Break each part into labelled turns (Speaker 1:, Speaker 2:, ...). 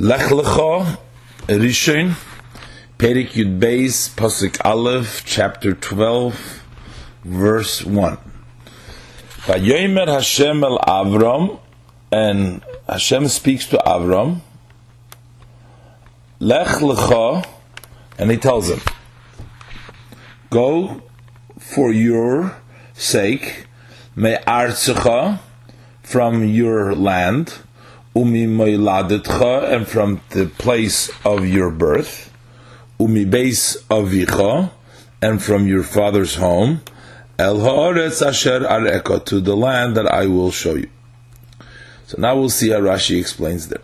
Speaker 1: Lech Lecha, Rishon, Perik Yud Beis, Pasuk Aleph, chapter 12, verse 1. Vayomer Hashem el Avram, and Hashem speaks to Avram, Lech Lecha, and he tells him, Go for your sake, me artzecha, from your land, umi moiladetcha, and from the place of your birth, umi beis avicha, and from your father's home, el haaretz asher areka, to the land that I will show you. So now we'll see how Rashi explains there.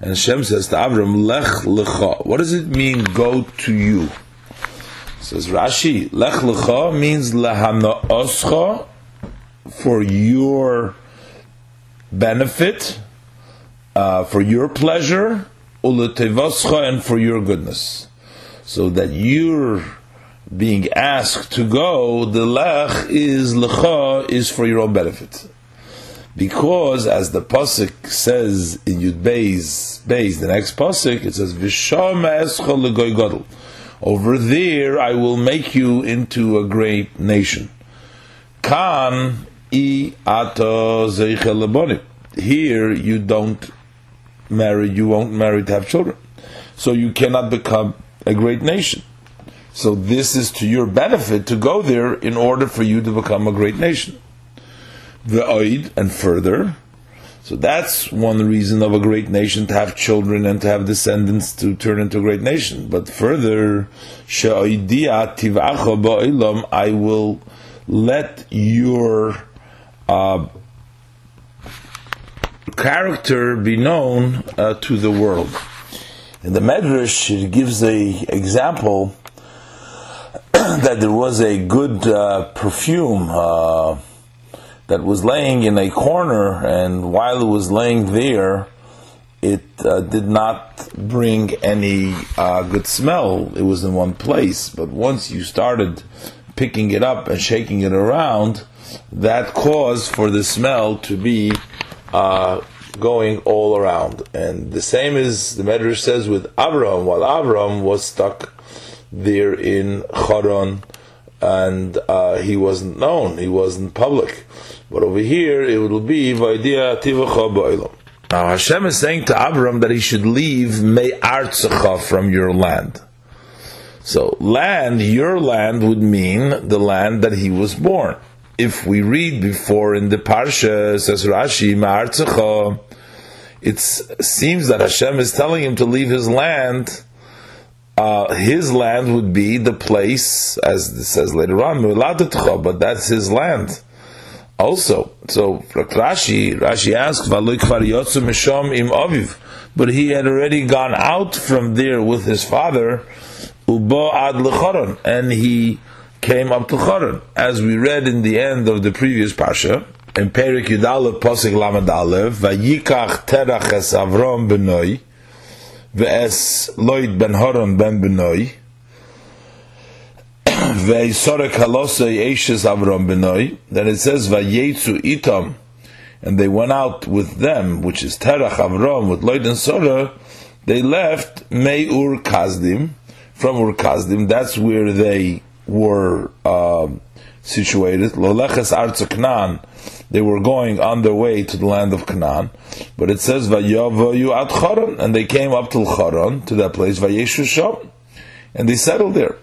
Speaker 1: And Hashem says to Avram, Lech lecha. What does it mean, go to you? Says Rashi, Lech lecha means lehana oscha, for your benefit, uh, for your pleasure, and for your goodness. So that you're being asked to go, the lech is lecha, is for your own benefit. Because, as the pasuk says in Yud Beis, Beis, the next pasuk, it says, "V'sham escha legoy gadol." Over there, I will make you into a great nation. Zeichel Here, you don't marry, you won't marry to have children, so you cannot become a great nation. So this is to your benefit to go there in order for you to become a great nation the oid, and further. So that's one reason of a great nation to have children and to have descendants to turn into a great nation. But further, I will let your uh, character be known uh, to the world. In the Medrash, it gives a example that there was a good uh, perfume uh, that was laying in a corner, and while it was laying there, it uh, did not bring any uh, good smell. It was in one place, but once you started picking it up and shaking it around, that caused for the smell to be uh, going all around. And the same as the Medrash says with Avram, while Avram was stuck there in Choron and uh, he wasn't known, he wasn't public. But over here, it will be Vaidia Tivacha. Now Hashem is saying to Abram that he should leave Me'artzecha from your land. So land, your land would mean the land that he was born. If we read before in the Parsha, says Rashi, it seems that Hashem is telling him to leave his land uh, his land would be the place, as it says later on, but that's his land. Also, so Rashi, Rashi asks, im aviv, but he had already gone out from there with his father, ubo ad and he came up to Choron, as we read in the end of the previous pasha. In Perik Yudalev Posik Lamed Alev, Vayikach Terach es Avrom benoi, ve'es Loit ben Horon ben Benoi, ve'yisorek halosei eishes Avram Benoi, then it says va'yetzu itam, and they went out with them, which is Terach Avram, with Loit and Sora, they left Ur Kazdim, from Ur Kazdim, that's where they were uh, situated. Loleches Arza Knan, they were going on their way to the land of Canaan. But it says, Vayavayu at Charon, and they came up to Charon, to that place, Vayeshu and they settled there.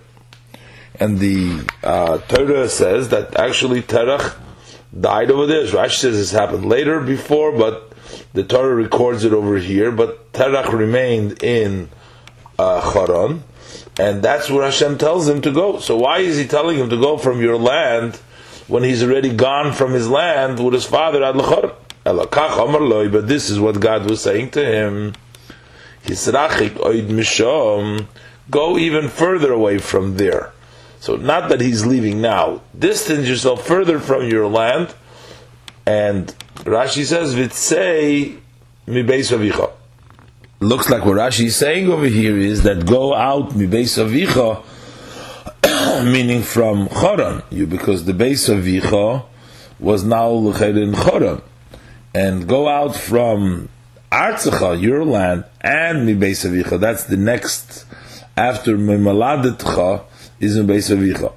Speaker 1: And the uh, Torah says that actually Terach died over there. Rashi says this happened later, before, but the Torah records it over here. But Terach remained in uh, and that's where Hashem tells him to go. So why is he telling him to go from your land when he's already gone from his land with his father Ad But this is what God was saying to him. Go even further away from there. So not that he's leaving now. Distance yourself further from your land. And Rashi says, "Vitsei mi beis avicha." Looks like what Rashi is saying over here is that go out mi beis avicha meaning from Choron, you because the base of Vicha was now in Choron. and go out from Artzacha, your land, and Mibeis Avicha. That's the next after Mimaladetcha is Mibeis Avicha.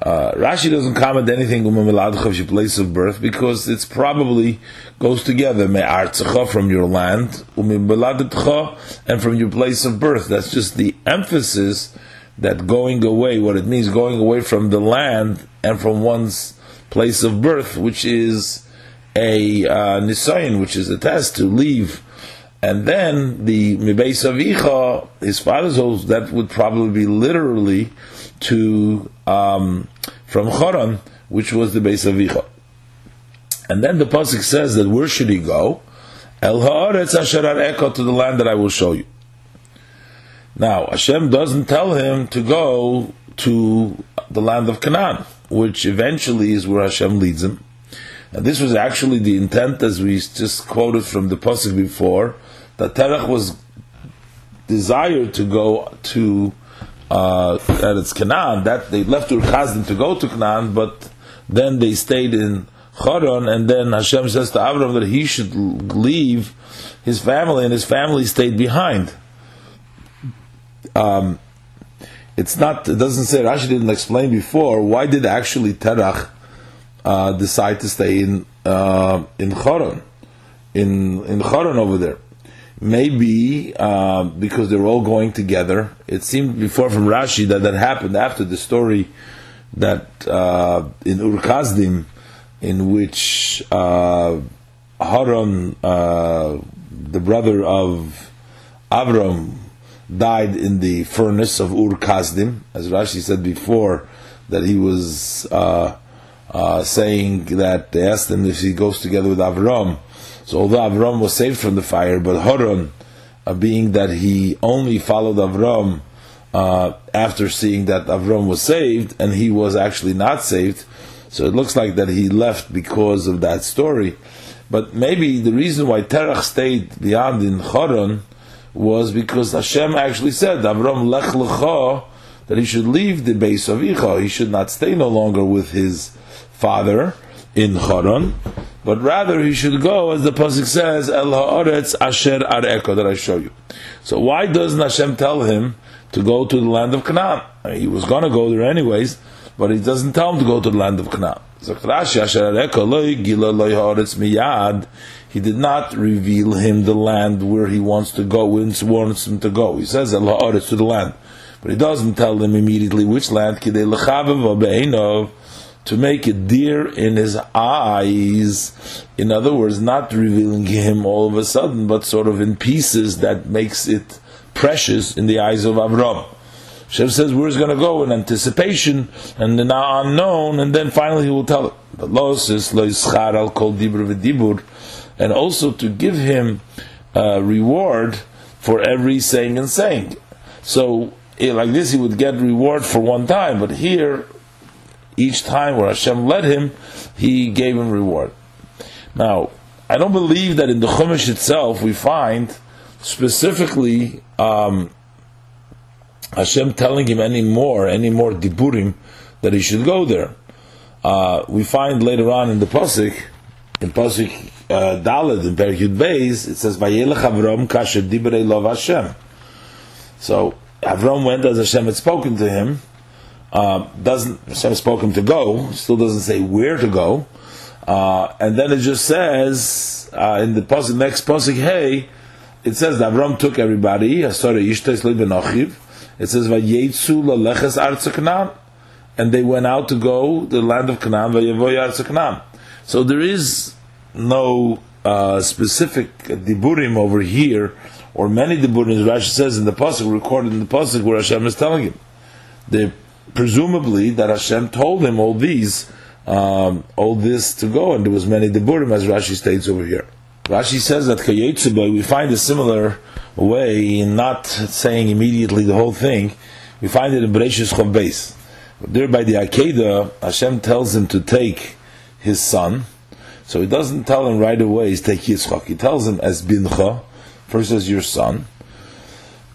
Speaker 1: Uh, Rashi doesn't comment anything Mimaladetcha, your place of birth, because it's probably goes together. Me'artzacha from your land, Umimaladetcha, and from your place of birth. That's just the emphasis that going away, what it means going away from the land and from one's place of birth, which is a uh, nisayin, which is a test to leave. And then the mibeis avicha, his father's house, that would probably be literally to um, from Choron, which was the base of avicha. And then the pasuk says that where should he go? El haaretz asher to the land that I will show you. Now Hashem doesn't tell him to go to the land of Canaan, which eventually is where Hashem leads him. And this was actually the intent, as we just quoted from the pasuk before, that Terach was desired to go to uh, that it's Canaan. That they left Ur to go to Canaan, but then they stayed in Choron, and then Hashem says to Avram that he should leave his family, and his family stayed behind. Um, it's not. It doesn't say. Rashi didn't explain before. Why did actually Terach uh, decide to stay in uh, in Choron, in in Choron over there. Maybe uh, because they're all going together. It seemed before from Rashi that that happened after the story that uh, in Ur Kasdim, in which uh, Haran, uh, the brother of Avram, died in the furnace of Ur Kasdim, as Rashi said before, that he was uh, uh, saying that they asked him if he goes together with Avram. So although Avram was saved from the fire, but Horon, uh, being that he only followed Avram uh, after seeing that Avram was saved and he was actually not saved, so it looks like that he left because of that story. But maybe the reason why Terach stayed beyond in Choron was because Hashem actually said, Avram lech lecha, that he should leave the base of Icha. He should not stay no longer with his father in Choron, but rather he should go, as the pasuk says, El Haaretz Asher Areko that I show you. So why doesn't Hashem tell him to go to the land of Canaan? I mean, he was going to go there anyways, but he doesn't tell him to go to the land of Canaan. He did not reveal him the land where he wants to go, wants him to go. He says El Haaretz to the land, but he doesn't tell him immediately which land to make it dear in his eyes. In other words, not revealing him all of a sudden, but sort of in pieces that makes it precious in the eyes of Avram. Shev says where he's going to go in anticipation and the now unknown, and then finally he will tell it. But lo yischar al kol dibur v'dibur, and also to give him a reward for every saying and saying. So eh, like this, he would get reward for one time, but here each time where Hashem led him, He gave him reward. Now, I don't believe that in the Chumash itself we find specifically um, Hashem telling him any more, any more diburim that he should go there. Uh, we find later on in the pasuk, in pasuk uh, Daled in Perikut Beis, it says Vayelech Avram kasher dibrei lov Hashem. So Avram went as Hashem had spoken to him, uh, doesn't Hashem spoke him to go, still doesn't say where to go, uh, and then it just says uh, in the pasuk, next pasuk, hey, it says that Avram took everybody. It says Vayetzu and they went out to go the land of Canaan. So there is no uh, specific diburim over here, or many diburim. Rashi says in the pasuk recorded in the pasuk where Hashem is telling him. The presumably that Hashem told him all these, um, all this to go, and there was many deburim, as Rashi states over here. Rashi says that Kayetsubai, we find a similar way in not saying immediately the whole thing. We find it in Bereshis Chav. There by the Akedah, Hashem tells him to take his son. So he doesn't tell him right away, he's take Yitzchak. He tells him as bincha, first as your son.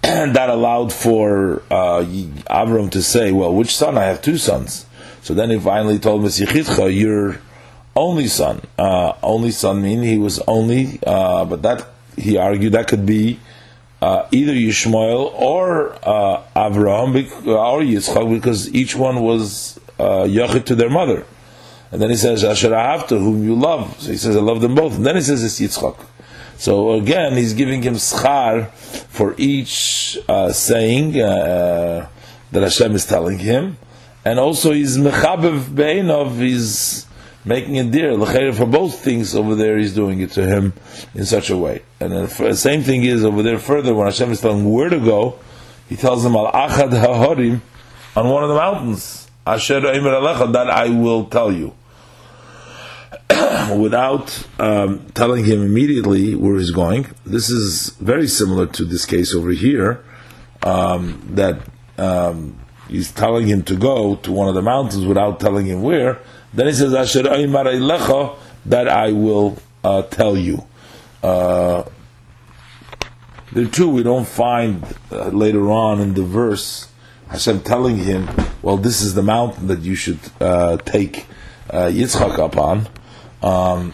Speaker 1: That allowed for uh, Avram to say, "Well, which son? I have two sons." So then he finally told Mesichitcha, "Your only son. Uh, only son mean he was only, uh, but that he argued that could be uh, either Yishmael or uh, Avraham or Yitzchak because each one was uh, to their mother. And then he says, Asher Ahavta, whom you love. So he says, I love them both. And then he says, it's Yitzchak. So again, he's giving him schar for each uh, saying uh, that Hashem is telling him. And also he's mechabev beinov, he's making a deer. For both things over there, he's doing it to him in such a way. And the same thing is over there further, when Hashem is telling him where to go, he tells him, Al Achad HaHorim, on one of the mountains. Asher that I will tell you. without um, telling him immediately where he's going. This is very similar to this case over here, um, that um, he's telling him to go to one of the mountains without telling him where. Then he says, "Asher lecha," that I will uh, tell you. Uh, there too, we don't find uh, later on in the verse Hashem telling him, "Well, this is the mountain that you should uh, take uh, Yitzchak up on." Um,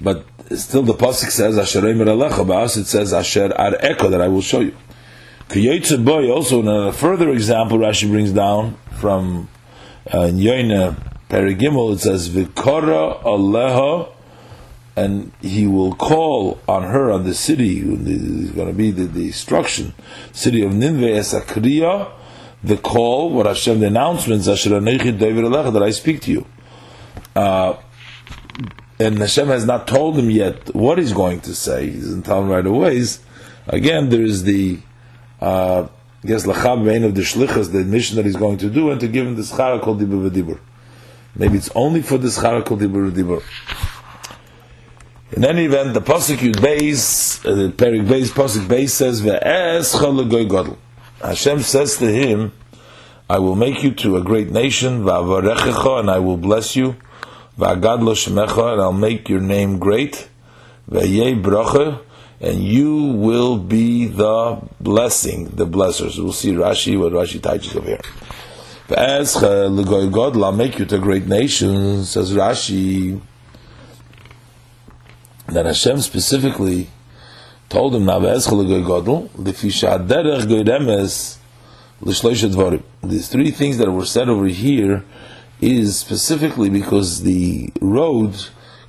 Speaker 1: but still, the pasuk says Asher Alecha. it says Asher Ar Eko that I will show you. Kiyotze boy. Also, in a further example, Rashi brings down from uh, in Yoina Perigimel. It says Vikora Aleha, and he will call on her on the city. Is going to be the, the destruction city of Ninveh Esakriya. The call, what Hashem, the announcements, Asher David that I speak to you. Uh, and Hashem has not told him yet what he's going to say. He doesn't tell him right away. Again, there is the, uh, I guess, lacham vein of the shlichas, the mission that he's going to do, and to give him the schara called dibur v'dibur. Maybe it's only for the schara called dibur v'dibur. In any event, the yud beis, uh, the perik base, pasuk base says, ve'es chalagoy godel. Hashem says to him, I will make you to a great nation, va'avarechecha, and I will bless you. And I'll make your name great. V'yei bracha, and you will be the blessing, the blessers. We'll see Rashi, what Rashi teaches over here. V'ezcha l'goy godl, I'll make you to a great nation, says Rashi. That Hashem specifically told him, These three things that were said over here, is specifically because the road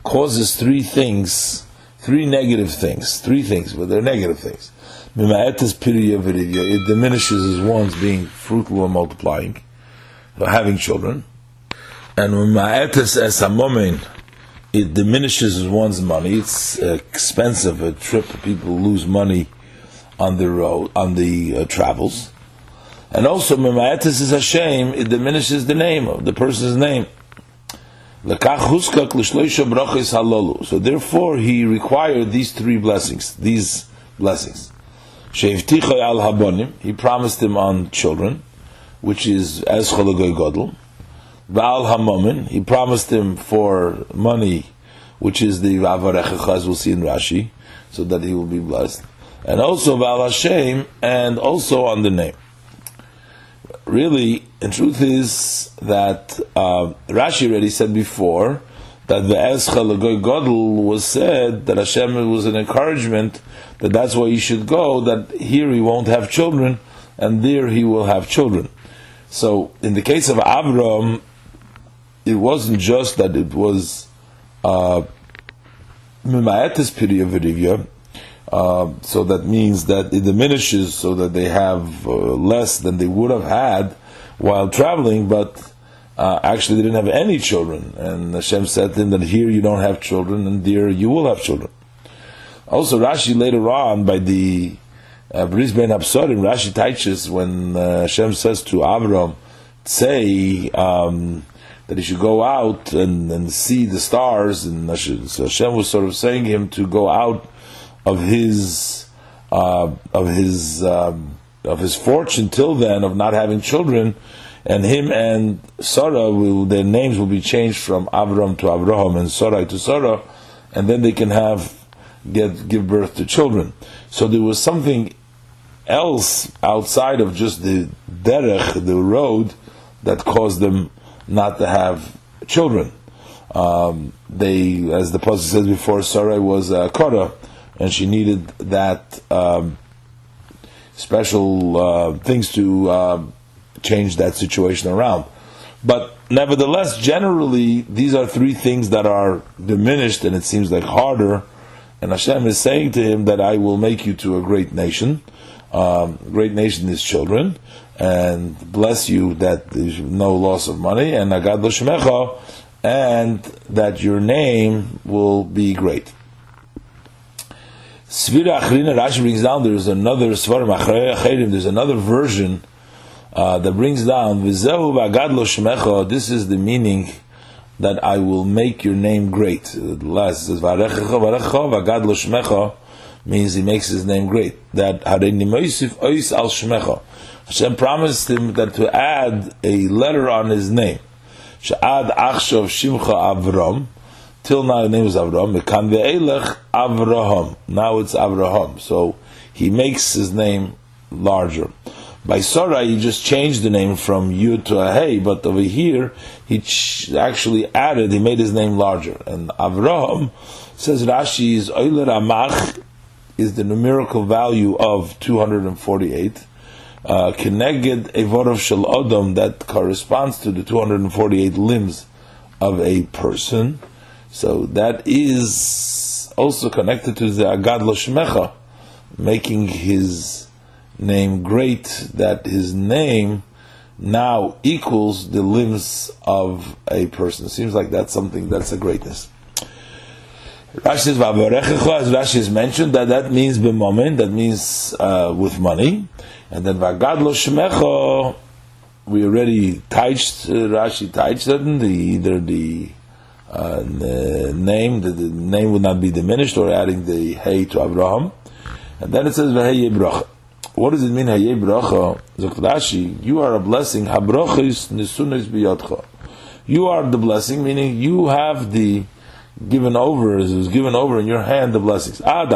Speaker 1: causes three things, three negative things, three things, but they're negative things. It diminishes as one's being fruitful and multiplying, having children. And it diminishes one's money. It's expensive. A trip, people lose money on the road, on the uh, travels. And also, Memayatis is a shame, it diminishes the name of the person's name. So therefore, he required these three blessings, these blessings. He promised him on children, which is as godel. Baal hamomin, he promised him for money, which is the avarechecha, as we'll see in Rashi, so that he will be blessed. And also Baal Hashem, and also on the name really, in truth is that uh, Rashi already said before that the Escha Godel was said that Hashem was an encouragement that that's why he should go, that here he won't have children, and there he will have children. So, in the case of Avram, it wasn't just that it was uh, Piriyavirivya, uh, so that means that it diminishes so that they have uh, less than they would have had while traveling, but uh, actually they didn't have any children. And Hashem said to them that here you don't have children, and there you will have children. Also, Rashi later on, by the uh, Bris Ben Absorim, Rashi teaches when uh, Hashem says to Avram, say um, that he should go out and, and see the stars, and Hashem was sort of saying him to go out of his uh, of his um, of his fortune till then of not having children, and him and Sarah will their names will be changed from Avram to Avraham and Sarah to Sarah, and then they can have get give birth to children. So there was something else outside of just the derech, the road, that caused them not to have children. Um, they, as the pasuk says before, Sarai was a Korah, and she needed that um, special uh, things to uh, change that situation around. But nevertheless, generally, these are three things that are diminished, and it seems like harder. And Hashem is saying to him that I will make you to a great nation. Um, great nation is children, and bless you that there's no loss of money, and and that your name will be great. Svira Achrina Rashi brings down there's another Svarim Achirim, there's another version uh, that brings down Vizehu Bagadlo Shmecha. This is the meaning that I will make your name great. The last says Varechecha Varechecha Bagadlo Shmecha means he makes his name great. That Hareini Moisif Ois Al Shmecha. Hashem promised him that to add a letter on his name. Sha'ad Achshav Shimcha Avram. Till now, the name is Avram. Mekan ve'elech Avraham. Now it's Avraham. So he makes his name larger. By Sarah, he just changed the name from Yud to Hey, but over here, he ch- actually added, he made his name larger. And Avraham, says Rashi, is Euler Amach, is the numerical value of 248. Uh, Keneged Evorov Shel Odom, that corresponds to the 248 limbs of a person. So that is also connected to the Agad Loshmecha, making his name great, that his name now equals the limbs of a person. Seems like that's something that's a greatness. Rashi says, as Rashi mentioned, that that means b'momen, that means uh, with money. And then v'agad lo we already touched, uh, Rashi touched that, the, either the uh, name, the, the, name would not be diminished, or adding the hey to Abraham. And then it says V'heye bracha. What does it mean Hey bracha? Rashi, you are a blessing. Habrachis nesunis biyotcha. You are the blessing, meaning you have the given over, it was given over in your hand the blessings. Up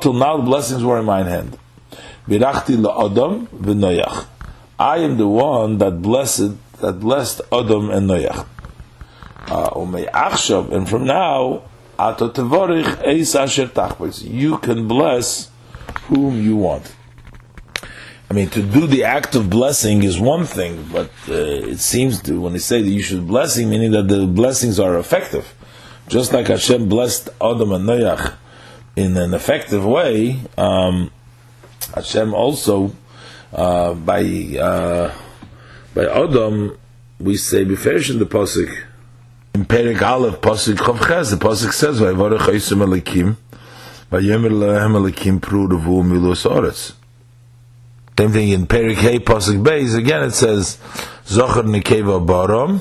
Speaker 1: till now, the blessings were in my hand. I am the one that blessed, that blessed Adam and Noach. Uh, and from now, you can bless whom you want. I mean, to do the act of blessing is one thing, but uh, it seems to, when they say that you should blessing, meaning that the blessings are effective. Just like Hashem blessed Adam and Noach in an effective way, um, Hashem also, uh, by, uh, by Adam, we say, beferish in the Pasuk, in Perik Aleph, Pasuk Chavches, the Pasuk says, Vayivarech Haisim Elikim, Vayemer Lehem Elikim Prudavu Milus Oretz. Same thing in Perik Hey Pasuk Beis. Again, it says Zocher Nekeva Baram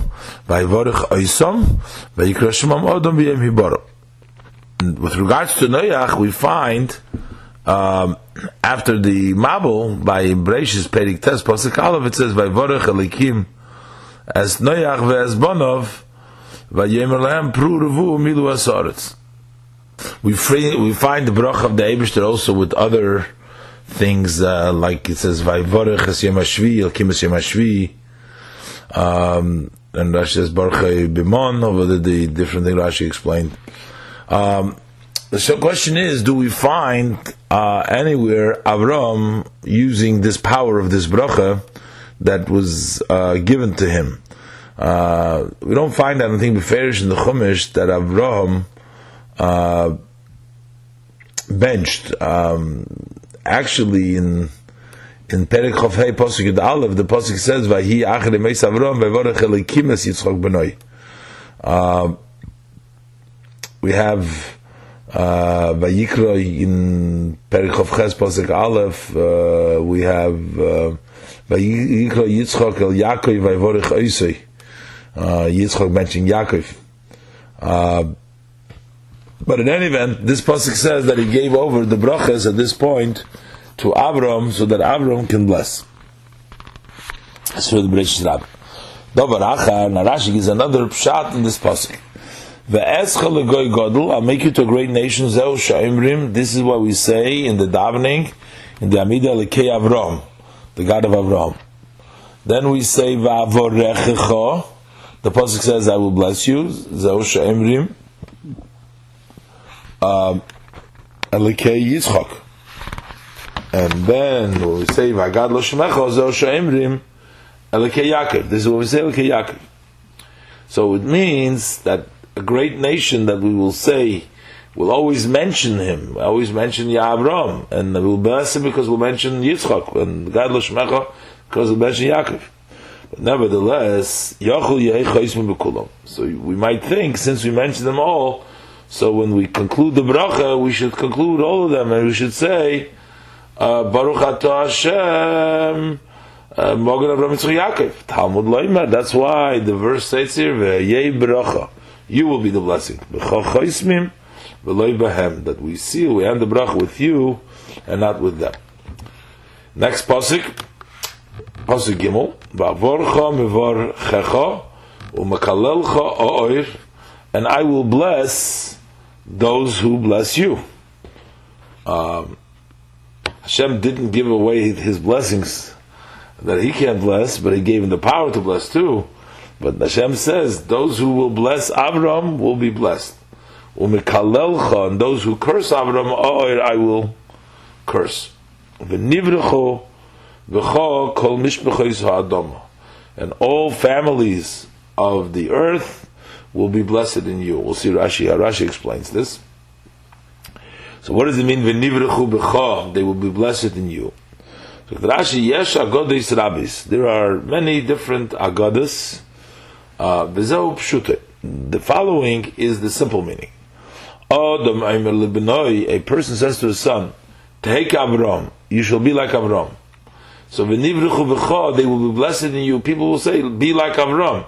Speaker 1: Vayivorich Oisom Vayikra Shemam Odom V'yem Hibaram. With regards to Noach, we find um, after the Mabul by Breishis Perik Tes Pasuk Aleph, it says Vayivorich Elikim as Noach ve'as Bonov Milu Asaretz. We, we find the brach of the Eberster also with other things uh, like it says Vayvorech es es um, and Rashi says Baruch Bimon over the, the different thing Rashi explained. Um, the question is, do we find uh, anywhere Avram using this power of this bracha that was uh, given to him? Uh, we don't find anything beferish in the Chumash that Avram uh, benched. Um, actually in in Perik Chof Hey Posuk Yud Aleph, the Posuk says, "Vahi Acher Emeis Avram Vevorech Elikimas Yitzchok Benoi." Uh, we have uh, Vayikra in Perik Chof Ches Posuk Aleph. Uh, we have uh, Vayikra Yitzchok El Yaakov Vevorech Oisei. Uh, mentioned Yaakov. Uh, but in any event, this pasuk says that he gave over the brachas at this point to Avram so that Avram can bless. That's for the British Rabbi. Dobar Achar, Narashi gives another shot in this pasuk. I'll make you to a great nation. This is what we say in the davening, in the Amida Lekei Avram, the God of Avram. Then we say Va'avorechecha, The pasuk says, "I will bless you." Zeusha Emrim. Um, Elikei Yitzchak. And then we say Vagad Lo Shemecha Zeusha Emrim Elikei Yaakov. This is what we say Elikei Yaakov. So it means that a great nation that we will say will always mention him, always mention Yavram, and we'll bless him because we'll mention Yitzchak, and God Lo Shmecha because we'll mention Yaakov. Nevertheless, So we might think, since we mentioned them all, so when we conclude the bracha, we should conclude all of them, and we should say, uh, Baruch Atah Hashem, uh, Mogen Avram Yitzchak Yaakov. Talmud Loimer. That's why the verse says here, Ve'yei bracha. You will be the blessing. B'chochaismim v'loy bahem. That we seal, we end the bracha with you, and not with them. Next pasuk, pasuk Gimel. Va'vorcha u'mekalelcha o'oir. And I will bless those who bless you. Um, Hashem didn't give away his blessings that he can't bless, but he gave him the power to bless too. But Hashem says, those who will bless Avram will be blessed. Umikalelcha, and those who curse Avram, I will curse. V'nivrecho kol. And all families of the earth will be blessed in you. We'll see Rashi, Rashi explains this. So what does it mean, v'nivrechu they will be blessed in you? So Rashi, yesh agodis rabbis. There are many different agodas. Uh, the following is the simple meaning. A person says to his son, Take Avram, you shall be like Avram. So they will be blessed in you. People will say, Be like Avram.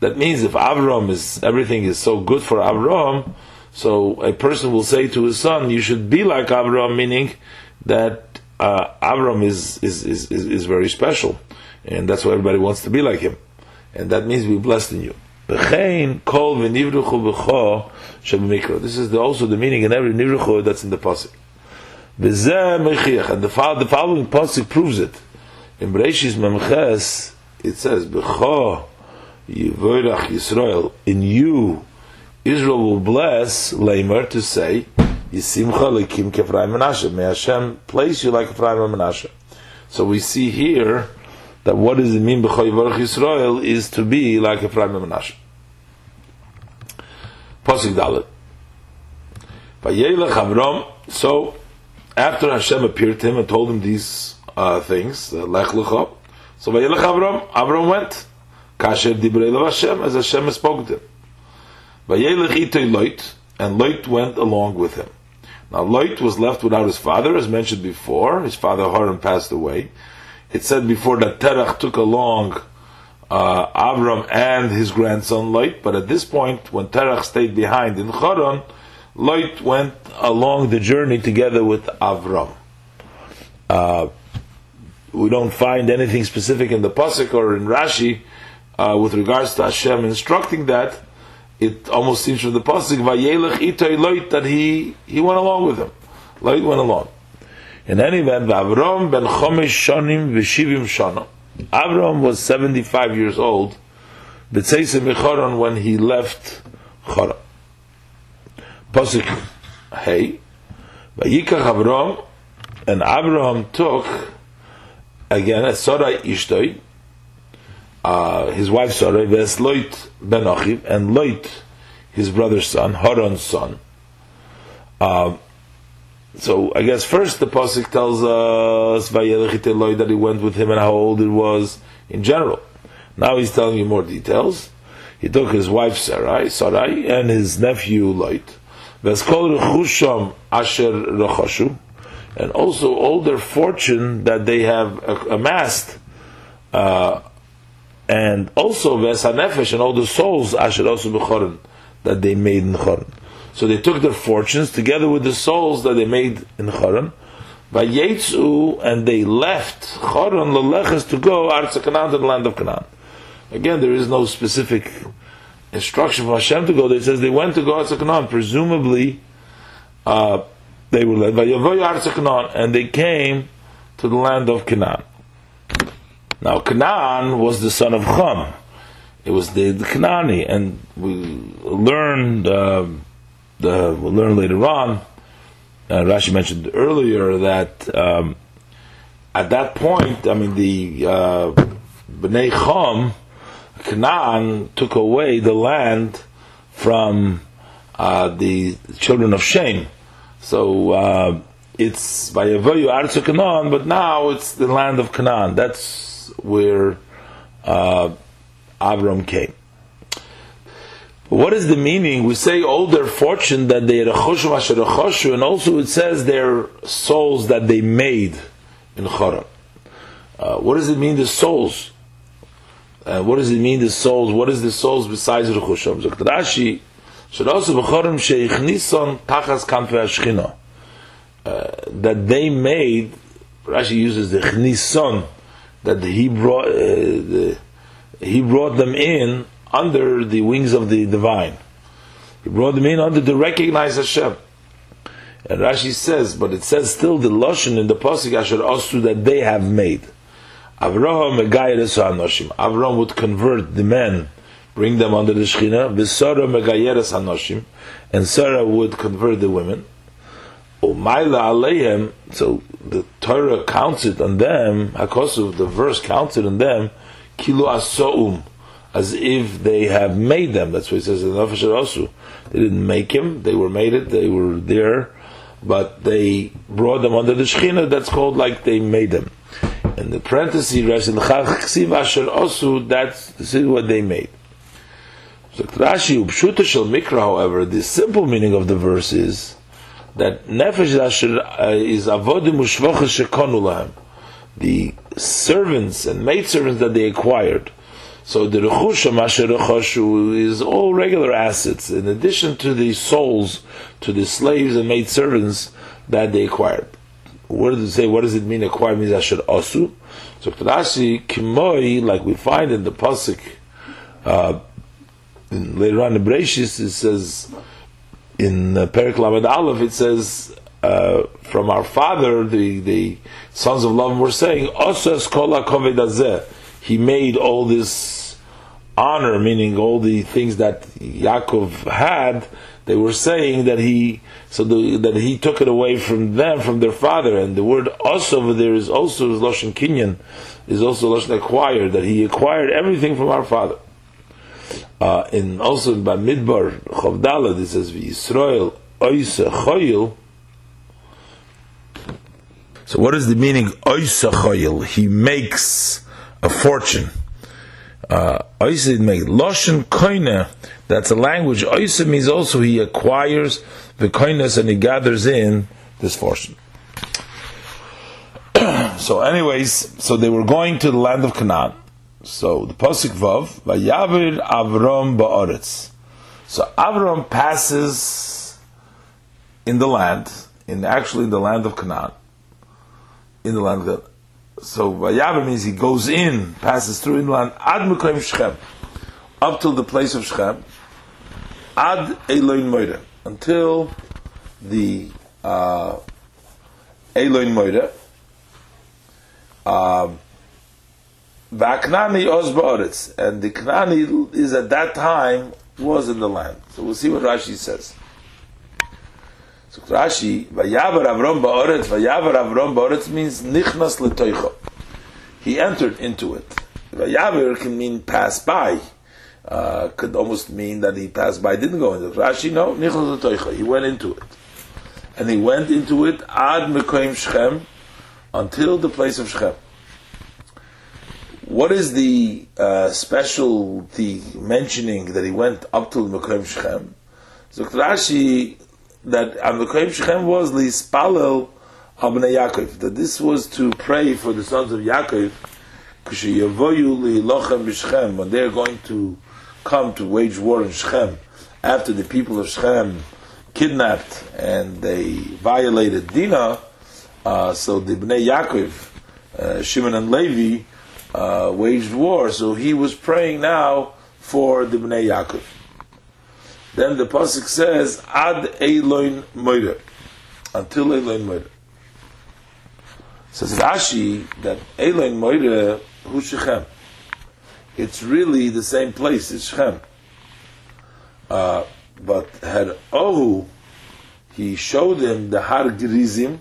Speaker 1: That means if Avram is everything is so good for Avram, so a person will say to his son, You should be like Avram, meaning that uh, Avram is, is, is, is, very special, and that's why everybody wants to be like him, and that means we're blessed in you. This is the, also the meaning in every nivruchu that's in the pasuk. And the, the following pasuk proves it. In Bereshis Memches, it says, "B'cho yivorach Yisrael." In you, Israel will bless Lamer to say, Yisimcha lekim kefraim Menashe. May Hashem place you like and Menashe. So we see here that what does it mean b'choy Baruch Yisrael is to be like and Menashe. Pasuk Dalet. Vayelech Avram. So after Hashem appeared to him and told him these uh, things, Lech Lecha. So Vayelech Avram. Avram went. Kasher dibrei Hashem as Hashem spoke to him. Vayelech itoy Loit, and Loit went along with him. Now Lot was left without his father, as mentioned before. His father Haran passed away. It said before that Terach took along uh, Avram and his grandson Lot, but at this point, when Terach stayed behind in Haran, Lot went along the journey together with Avram. Uh, we don't find anything specific in the pasuk or in Rashi uh, with regards to Hashem instructing that it almost seems from the pasuk vayelech itoy loit that he he went along with him. Loit went along. In any event, Avram ben chomesh shanim v'shivim shana. Avram was seventy-five years old. B'tzeisa michoron when he left Choron. Pasuk hey vayikach Avram and Avram took again Sarai Ishtoi uh, his wife Sarah, Ves Loit ben Achiv, and Loit, his brother's son, Haran's son. Uh, so I guess first the pasuk tells us that he went with him and how old it was in general. Now he's telling you more details. He took his wife Sarai, Sarai, and his nephew Loit. asher and also all their fortune that they have amassed. Uh, and also Vesanefesh and all the souls Asher also Bechorin that they made in Chorin. So they took their fortunes together with the souls that they made in Chorin. Vayetzu and they left Choron leleches to go Arza Canaan to the land of Canaan. Again, there is no specific instruction for Hashem to go. They says they went to go Arza Canaan. Presumably, uh, they were led by Yavoy and they came to the land of Canaan. Now Canaan was the son of Chum. it was the, the Kanani, and we learned uh, the we'll learn later on. Uh, Rashi mentioned earlier that um, at that point, I mean the uh, Bnei Chom, Canaan took away the land from uh, the children of Shem. So uh, it's by a Avoyu Arzu Canaan, but now it's the land of Canaan. That's where uh, Avram came. What is the meaning? We say all their fortune that they had a choshu and also it says their souls that they made in Choram. Uh, what does it mean, the souls? Uh, what does it mean, the souls? What is the souls besides? Zok Rashi, should also b'chorim sheichnisan tachas kanfe ashchina. Uh, that they made, Rashi uses the chnison, that he brought, uh, the, he brought them in under the wings of the divine. He brought them in under to recognize Hashem. And Rashi says, but it says still the Lashon in the Pasuk Asher Osu that they have made. Avraham. Avraham would convert the men, bring them under the Shechina. And Sarah would convert the women. So the Torah counts it on them, Hakosu, the verse counts it on them, Kilu Asoum. As if they have made them. That's what it says in Nefesh Osu. They didn't make him, they were made it, they were there but they brought them under the Shechina, that's called like they made them. In the parenthesis, that's is what they made. So Rashi Upshuta Shel Mikra, however, the simple meaning of the verse is that Nefesh Asher uh, is Avodim Ushvocha Shekonu The servants and maidservants that they acquired. So the Rechusha Masher Rechoshu is all regular assets, in addition to the souls, to the slaves and maid servants that they acquired. What does it say? What does it mean? Acquire means Asher Osu. So Rashi Kimoi, like we find in the pasuk, uh, later on in Bereshis, it says in uh, Perik Lamed Aleph, it says uh, from our father, the the sons of Lavan were saying, "Osas kol hakoved he made all this honor, meaning all the things that Yaakov had, they were saying that he so the, that he took it away from them, from their father. And the word also over there is also lashon kinyan, is also lashon acquired. That he acquired everything from our father. Uh, in also in Bamidbar Chavdala, this says Yisrael Oisa Choyil. So what is the meaning Oisa Choyil? He makes a fortune. Uh, Oisa make Loshen Koine, that's a language. Oisa means also he acquires the kindness and he gathers in this fortune. so, anyways, so they were going to the land of Canaan. So the Pasuk Vav, Vayavir Avram Ba'aretz. So Avram passes in the land, in actually the land of Canaan, in the land of so Vayav means he goes in, passes through in inland, ad Mekoim Shechem, up till the place of Shechem, ad Eloin Moira, until the uh, Eloin Moira, um, Vaknani Oz and the Knani is at that time was in the land. So we'll see what Rashi says. So Rashi, Vayavar Avram Ba'oretz, Vayavar Avram Ba'oretz means Nichnas Letoicho. He entered into it. Vayavar can mean pass by. Uh, could almost mean that he passed by, didn't go into it. Rashi, no, Nichnas Letoicho. He went into it. And he went into it ad Mekoim Shechem until the place of Shechem. What is the uh, specialty mentioning that he went up to Mekoim Shechem? So Rashi that Avikoim Shechem was Lispalel Abnei Yaakov. That this was to pray for the sons of Yaakov when they're going to come to wage war in Shechem after the people of Shechem kidnapped and they violated Dinah. Uh, so the Bnei Yaakov, uh, Shimon and Levi, uh, waged war. So he was praying now for the Bnei Yaakov. Then the pasuk says ad Eloin Moira, until Eloin Moira. Says Rashi that Eloin Moira hu Shechem. it's really the same place, it's Shechem. Uh, but had Ohu, he showed him the Har Grizim,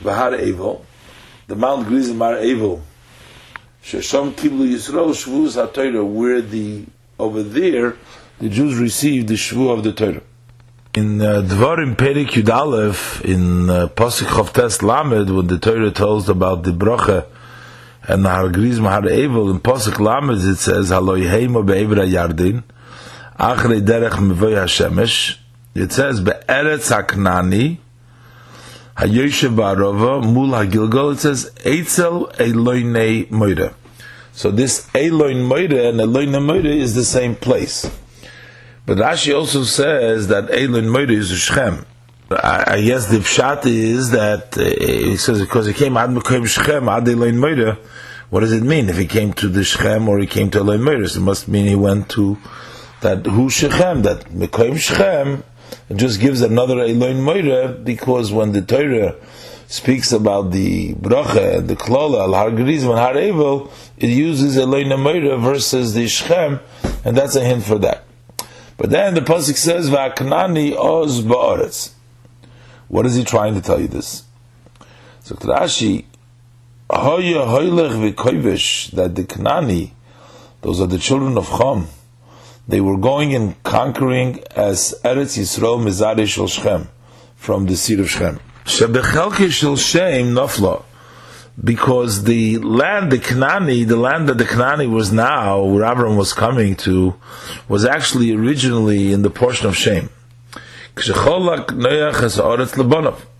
Speaker 1: the Har Evel, the Mount Grizim Har Evel, Shesham Kiblu Yisrael Shvuz HaTorah, where the, over there, the Jews received the Shvu of the Torah. In uh, Dvarim Perik Yud Aleph, in uh, Pasuk Chavtes Lamed, when the Torah tells about the bracha and Har Grizim Har Evel, in Pasuk Lamed it says, Haloi Heima Be'evra Yardin, Achrei Derech Mevoy HaShemesh, it says, Be'eretz HaKnani, Hayoshev Ba'arova, Mul HaGilgol, it says, Eitzel Eloinei Moira. So this Eloin Moira and Eloinei Moira is the same place. But Rashi also says that Eloin Moira is Shechem. I, I guess the pshat is that uh, he says because he came Ad Mekoim Shechem Ad Eloin Moira. What does it mean if he came to the Shechem or he came to Eloin Moira? So it must mean he went to that who Shechem that Mekoim Shechem it just gives another Eloin Moira because when the Torah speaks about the bracha and the klola al har grizim and har evil, it uses Eloin Moira versus the Shechem, and that's a hint for that. But then the pasuk says va'knani oz ba'aretz. What is he trying to tell you this? So Rashi, hoya hoylech v'koivish that the Knani, those are the children of Chom they were going and conquering as Eretz Yisrael Mizari Shel Shechem, from the seed of Shechem. Shebechelke Shel Shem Nofla, because the land, the Knani, the land that the Knani was now, where Abraham was coming to, was actually originally in the portion of Shem.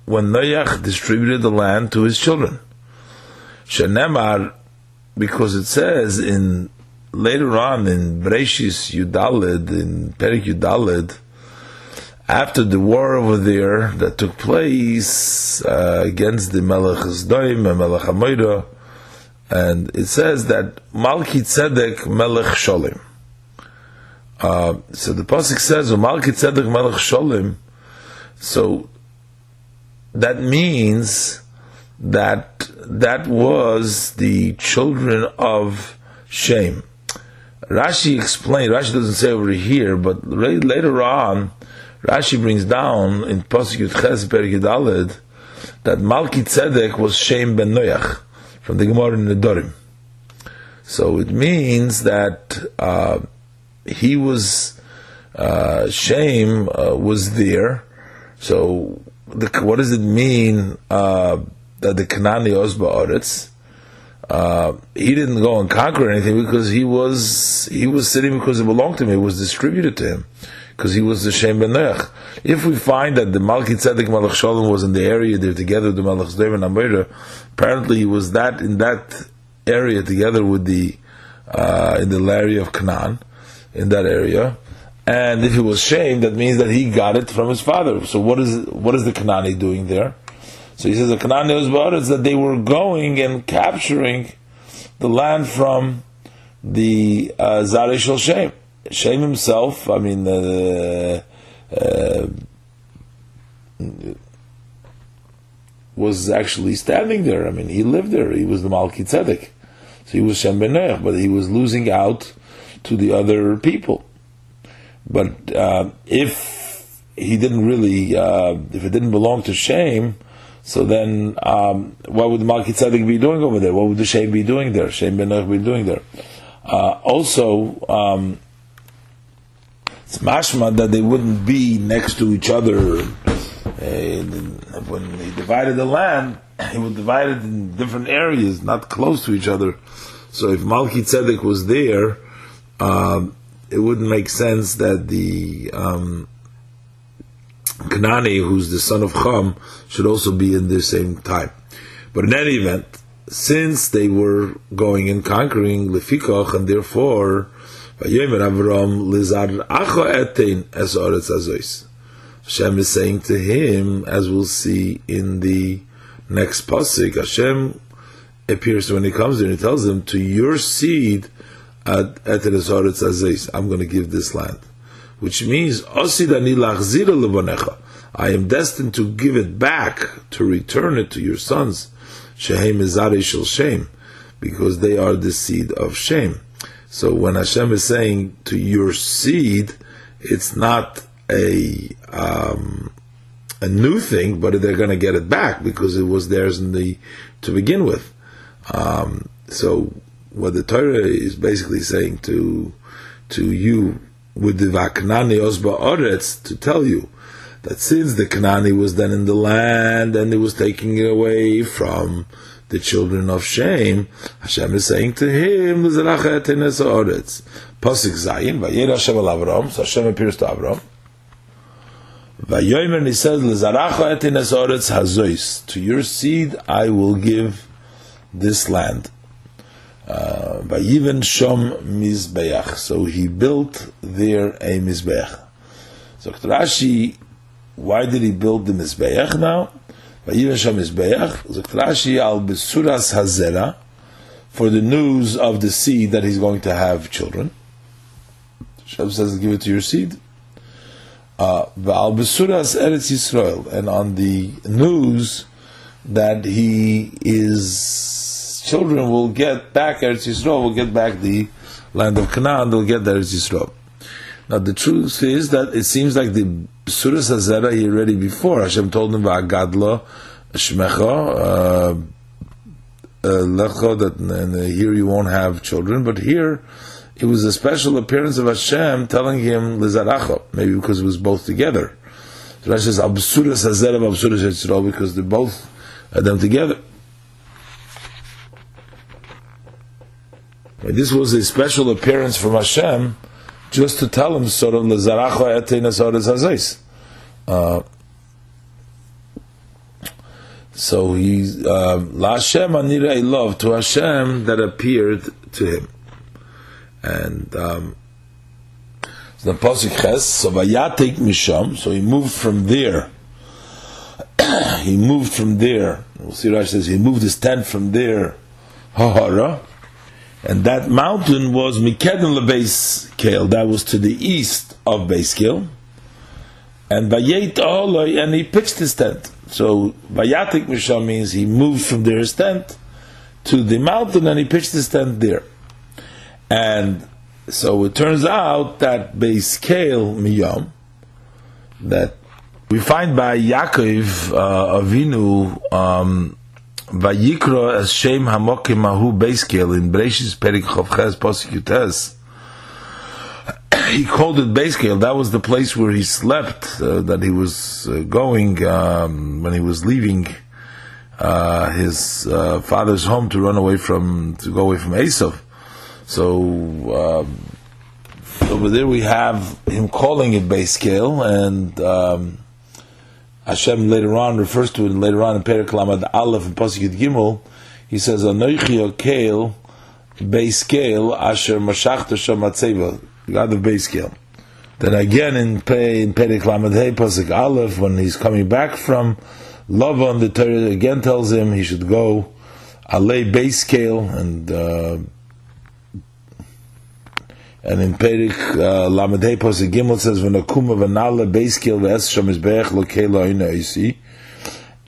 Speaker 1: When Noach distributed the land to his children. Shenemar, because it says in later on in Breshis Yudalid, in Perik Yudalid, after the war over there that took place uh, against the Melech Zdoim and Melech Hamoira, and it says that Malki Tzedek Melech Sholim. Uh, so the pasuk says, "Malki Tzedek Melech Sholim." So that means that that was the children of Shem. Rashi explained, Rashi doesn't say over here, but later on, Rashi brings down in Pasuk Ches Perikidalid that Malki Tzedek was Shem ben Noach from the Gemara in Nedarim. So it means that uh, he was uh, Shem uh, was there. So the, what does it mean uh, that the Kanani Ozba Oretz? Uh, he didn't go and conquer anything because he was he was sitting because it belonged to him. It was distributed to him because he was the Shem Ben If we find that the Malki Tzedek Malach Shalom was in the area there together the Malach Zdev and Amira, apparently he was that in that area together with the uh, in the area of Canaan, in that area. And if he was Shem, that means that he got it from his father. So what is what is the Canaani doing there? So he says the Canaan is that they were going and capturing the land from the uh, Zare Shel Shem. Shem himself, I mean, uh, uh, was actually standing there. I mean, he lived there. He was the Malki Tzedek. So he was Shem Ben but he was losing out to the other people. But uh, if he didn't really, uh, if it didn't belong to Shem, so then, um, what would Malki be doing over there? What would the Shem be doing there? Shem Ben be doing there? Uh, also, um, it's mashma that they wouldn't be next to each other. Uh, when he divided the land, he would divide it in different areas, not close to each other. So if Malki Tzedek was there, uh, it wouldn't make sense that the um, Kanani, who's the son of Cham, should also be in the same time. But in any event, since they were going and conquering Lefikoch, and therefore. Hashem is saying to him, as we'll see in the next pasuk, Hashem appears when he comes and he tells him, to your seed at Azois, I'm going to give this land which means I am destined to give it back, to return it to your sons, Shehem Shel Shem, because they are the seed of shame. So when Hashem is saying to your seed, it's not a um, a new thing, but they're going to get it back because it was theirs in the to begin with. Um, so what the Torah is basically saying to to you with the Vaknani Osba Oretz to tell you that since the Kanani was then in the land and it was taking it away from the children of Shem, Hashem is saying to him, Pasik Zayin, Vayer Hashem al Avram, so Hashem appears to Avram. Vayomer and he says, Lezaracha oretz hazois, to your seed I will give this land. Uh, Vayiven shom mizbeach, so he built there a mizbeach. So Rashi, why did he build the mizbeach now? Vayiven shom mizbeach, so Rashi al besuras hazera, for the news of the seed that he's going to have children. Hashem says, give it to your seed. Uh, Va'al Besuras Eretz Yisrael, and on the news that he is children will get back Eretz Yisrael, will get back the land of Canaan, they'll get the Eretz Yisrael. Now the truth is that it seems like the Besuras Hazera he already before Hashem told him Va'agadlo Shmecha. Uh, uh, lecho that and here you won't have children, but here it was a special appearance of Hashem telling him Lizaracha, maybe because it was both together. So Rashi says Absuras Hazer of Absuras Yitzro because they're both uh, them together. This was a special appearance from Hashem just to tell him sort of Lizaracha Etenas Ores Hazais. Uh, so he uh, Hashem Anira love to Hashem that appeared to him. And um, the pasuk has so vayatik misham. So he moved from there. he moved from there. We'll see. Rashi says he moved his tent from there. Hahara, and that mountain was Mikedon lebeis Kale. That was to the east of Beis Kale. And Vayet Aholoi, and he pitched his tent. So Vayatik Misham means he moved from there his tent to the mountain and he pitched his tent there. And so it turns out that by scale miyam, that we find by Yaakov uh, Avinu um, Vayikro as Shem Hamokim Mahu Beiskel in Breishis Perik Chavches Posik He called it Beiskel. That was the place where he slept, uh, that he was uh, going um, when he was leaving uh, his uh, father's home to run away from, to go away from Esav. So um, over there we have him calling it base and um, Hashem later on refers to it later on in Perik Lamad Aleph and Pasuk Gimel. He says, "Anoichi base scale asher mashachta shamatzeva." God of scale. Then again in Pe in Perik Lamad Hey Pasuk Aleph, when he's coming back from Lavan, the Torah again tells him he should go Beiskel and. Uh, and in Perik uh, Lamed Hey Posik Gimel says v'nakuma v'nala beiskel v'es sham izbeach lokelo isi.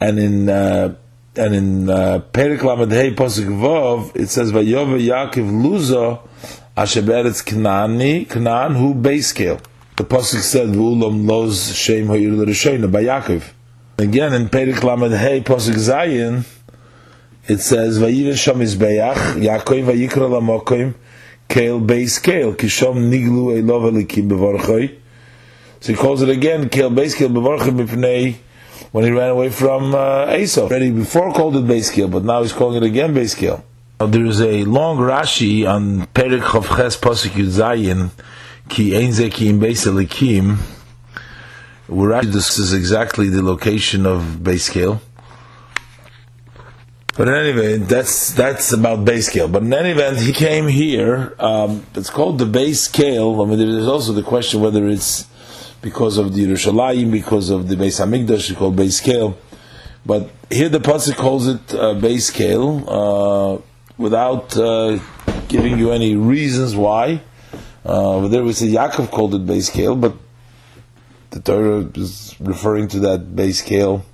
Speaker 1: And in uh, and in uh, Perik Lamed Hey Posik Vov it says v'yova Yaakov luza asher beretz Knani Knan hu beiskel. The Posik said v'ulam loz shem ha'ir l'rishoyna by Yaakov. Again in Perik Lamed Hey Posik Zayin it says v'yiv sham izbeach Yaakov v'yikra lamokim Kale base kale kishom niglu elov elikim bevarchay. So he calls it again kale base kale bevarchay mipnei when he ran away from uh, Esau. Already before called it base kale, but now he's calling it again base kale. Now there is a long Rashi on Perik Chavches Pasuk Zayin ki ein ki im base elikim where Rashi discusses exactly the location of base kale. But in any event, that's that's about Beiskel. But in any event, he came here. Um, it's called the Beiskel. I mean, there's also the question whether it's because of the Yerushalayim, because of the Beis Hamikdash, it's called Beiskel. But here the pasuk calls it uh, Beiskel uh, without uh, giving you any reasons why. Uh, there we say Yaakov called it Beiskel, but the Torah is referring to that base scale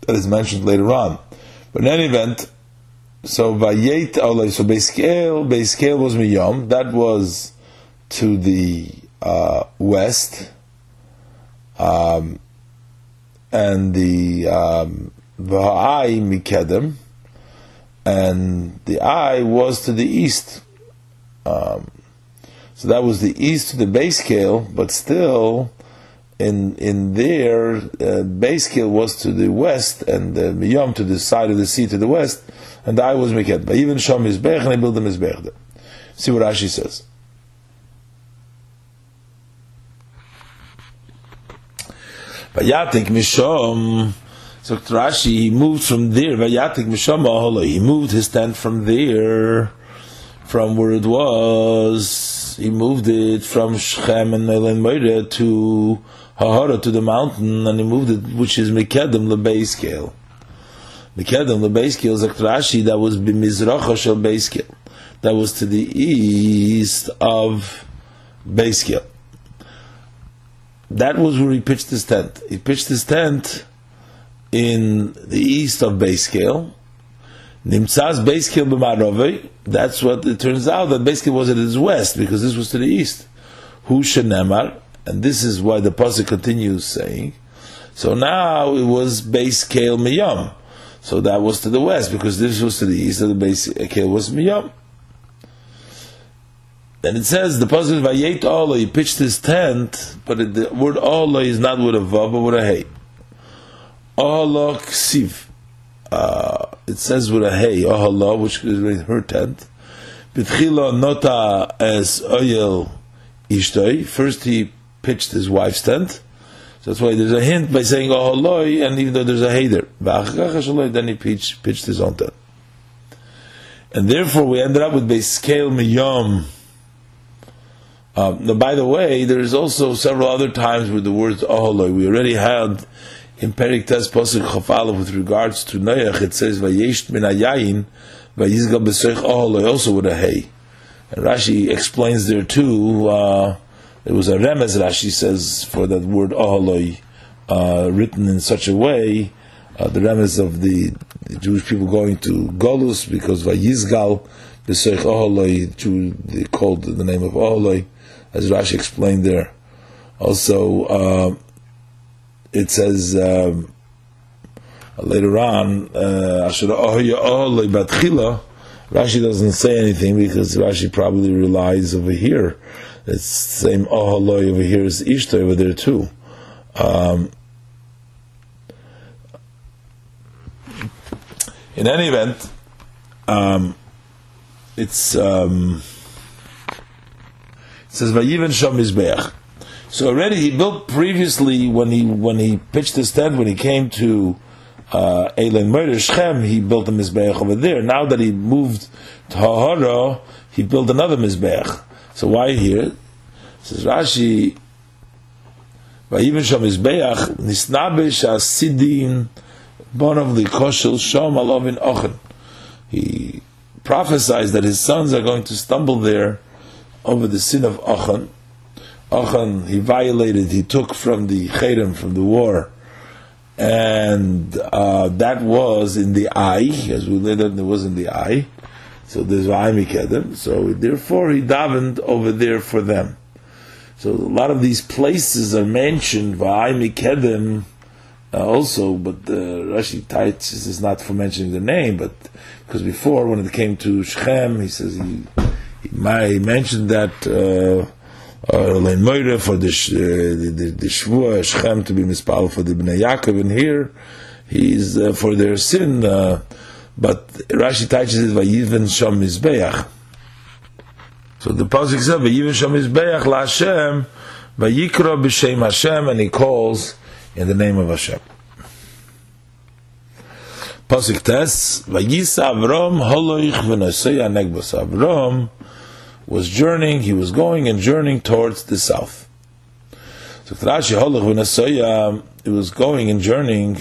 Speaker 1: that is mentioned later on. But in any event, so Vayet Olay, so Beiskel, Beiskel was Miyom, that was to the uh, west, um, and the um, Va'ai Mikedem, and the eye was to the east. Um, so that was the east to the Beiskel, but still, in in there, uh, was to the west, and the miyam to the side of the sea to the west, and I was miked. But even shom mizbech, and I built the mizbech See what Rashi says. Vayatik mishom. So Rashi, he moved from there. Vayatik mishom He moved his tent from there, from where it was. He moved it from Shechem and Moira to Hahara to the mountain, and he moved it, which is Mekedem lebei scale. Mekedem lebei scale Rashi that was b'mizracha shel scale. That was to the east of scale that was where he pitched his tent. He pitched his tent in the east of Beiskel. Nimtzaz Beiskel b'marove. That's what it turns out that Beiskel was at his west because this was to the east. Hu shenemar, and this is why the pasuk continues saying. So now it was Beiskel miyam. So that was to the west because this was to the east of the Beiskel was miyam. Then it says the pasuk Vayet Allah, he pitched his tent, but the word Allah is not with a vav but with a hey. Allah ksiv. Uh, it says with a hey, Allah, which is her tent. Bitchila nota as oyel ishtoi. First he pitched his wife's tent. So that's why there's a hint by saying oh Allah, and even though there's a hey there, then he pitched, pitched his own tent. And therefore we ended up with Beiskel Miyam um, now, by the way, there's also several other times with the words Oholoi. We already had in Perik Tes Posik Chafala with regards to Noach, it says Vayesht min ayayin Vayizgal b'seich Oholoi, also with a hay. And Rashi explains there too, uh, there was a remez, Rashi says, for that word Oholoi, uh, written in such a way, uh, the remez of the, Jewish people going to Golus, because Vayizgal b'seich Oholoi, they called the name of Oholoi, as Rashi explained there. Also, uh, it says um, later on, uh, Rashi doesn't say anything because Rashi probably relies over here. It's the same Oholoi over here as Ishtar over there too. Um, in any event, um, it's. Um, says Vayivan Sham Mizbeach. So already he built previously when he when he pitched his tent when he came to uh, Eilen Murder Shem he built a mizbeach over there. Now that he moved to Hahara, he built another mizbeach. So why here? Says Rashi. Vayivan Sham Mizbeach Nisnabish Asidin Bon of the Koshel Shom Alovin Ochen. He prophesies that his sons are going to stumble there over the sin of Achan. Achan, he violated, he took from the Cherem, from the war, and uh, that was in the eye, as we learned, it was in the eye. So there's Va'imikedem. So therefore, he davened over there for them. So a lot of these places are mentioned Va'imikedem uh, also, but uh, Rashi Taitz is not for mentioning the name, but because before when it came to Shechem, he says he he mentioned that uh, uh, for the uh, the, the Shvua Shechem to be mispal for the Bnei Yaakov, and here he's uh, for their sin. Uh, but Rashi teaches it Vayiven Sham Mizbeach. So the pasuk says Vayiven Sham Mizbeach La Hashem Vayikra b'Shem Hashem, and he calls in the name of Hashem. Pasuk Tes Vayisa Avram Holoich v'Nosei Anegbos Avram was journeying, he was going and journeying towards the south. So Rashi it um, was going and journeying.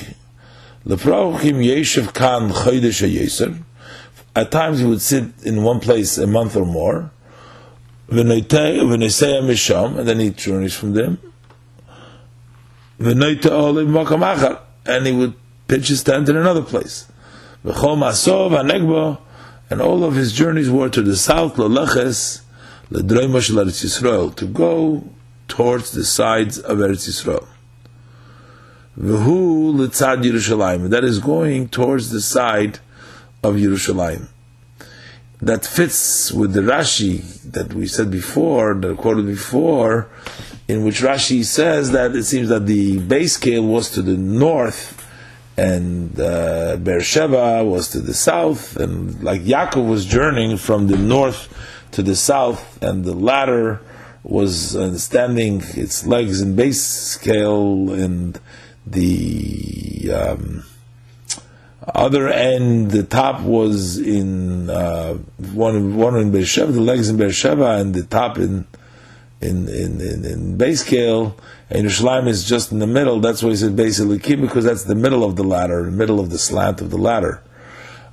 Speaker 1: Yeshiv Kan Yeser. At times he would sit in one place a month or more. Misham, and then he journeys from them. And he would pitch his tent in another place. V'chol Masov HaNegbo, and all of his journeys were to the south, Laleches, Ledroimash Eretz Yisrael, to go towards the sides of Eretz Yisrael. V'hu Litzad Yerushalayim, that is going towards the side of Yerushalayim. That fits with the Rashi that we said before, that quoted before, in which Rashi says that it seems that the Beiskel was to the north and uh, Beersheba was to the south, and like Yaakov was journeying from the north to the south, and the ladder was uh, standing its legs in Beiskel, and the um, other end, the top was in uh, one one in Beersheba, the legs in Beersheba, and the top in in in, in, in Beiskel and Yerushalayim is just in the middle. That's why he said basically key because that's the middle of the ladder, the middle of the slant of the ladder.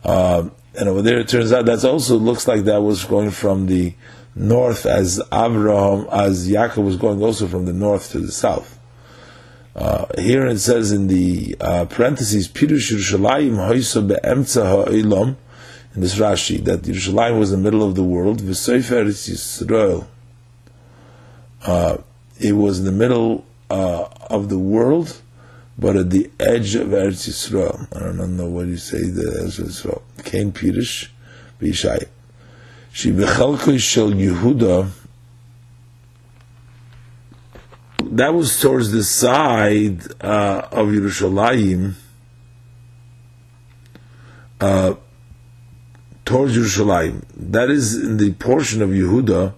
Speaker 1: Uh, and over there, it turns out that also looks like that was going from the north as Abraham, as Yaakov was going also from the north to the south. Uh, here it says in the uh, parentheses, Pirush Yerushalayim Hoysa Be'emtza Ha'olam, in this Rashi, that Yerushalayim was in the middle of the world, V'soifer Yisrael. Uh, it was in the middle uh, of the world, but at the edge of Eretz Yisrael. I don't know what you say the Eretz Yisrael. Kain Pirish, Bishai. She bechalkoi shel Yehuda. That was towards the side uh, of Yerushalayim, uh, towards Yerushalayim. That is in the portion of Yehuda.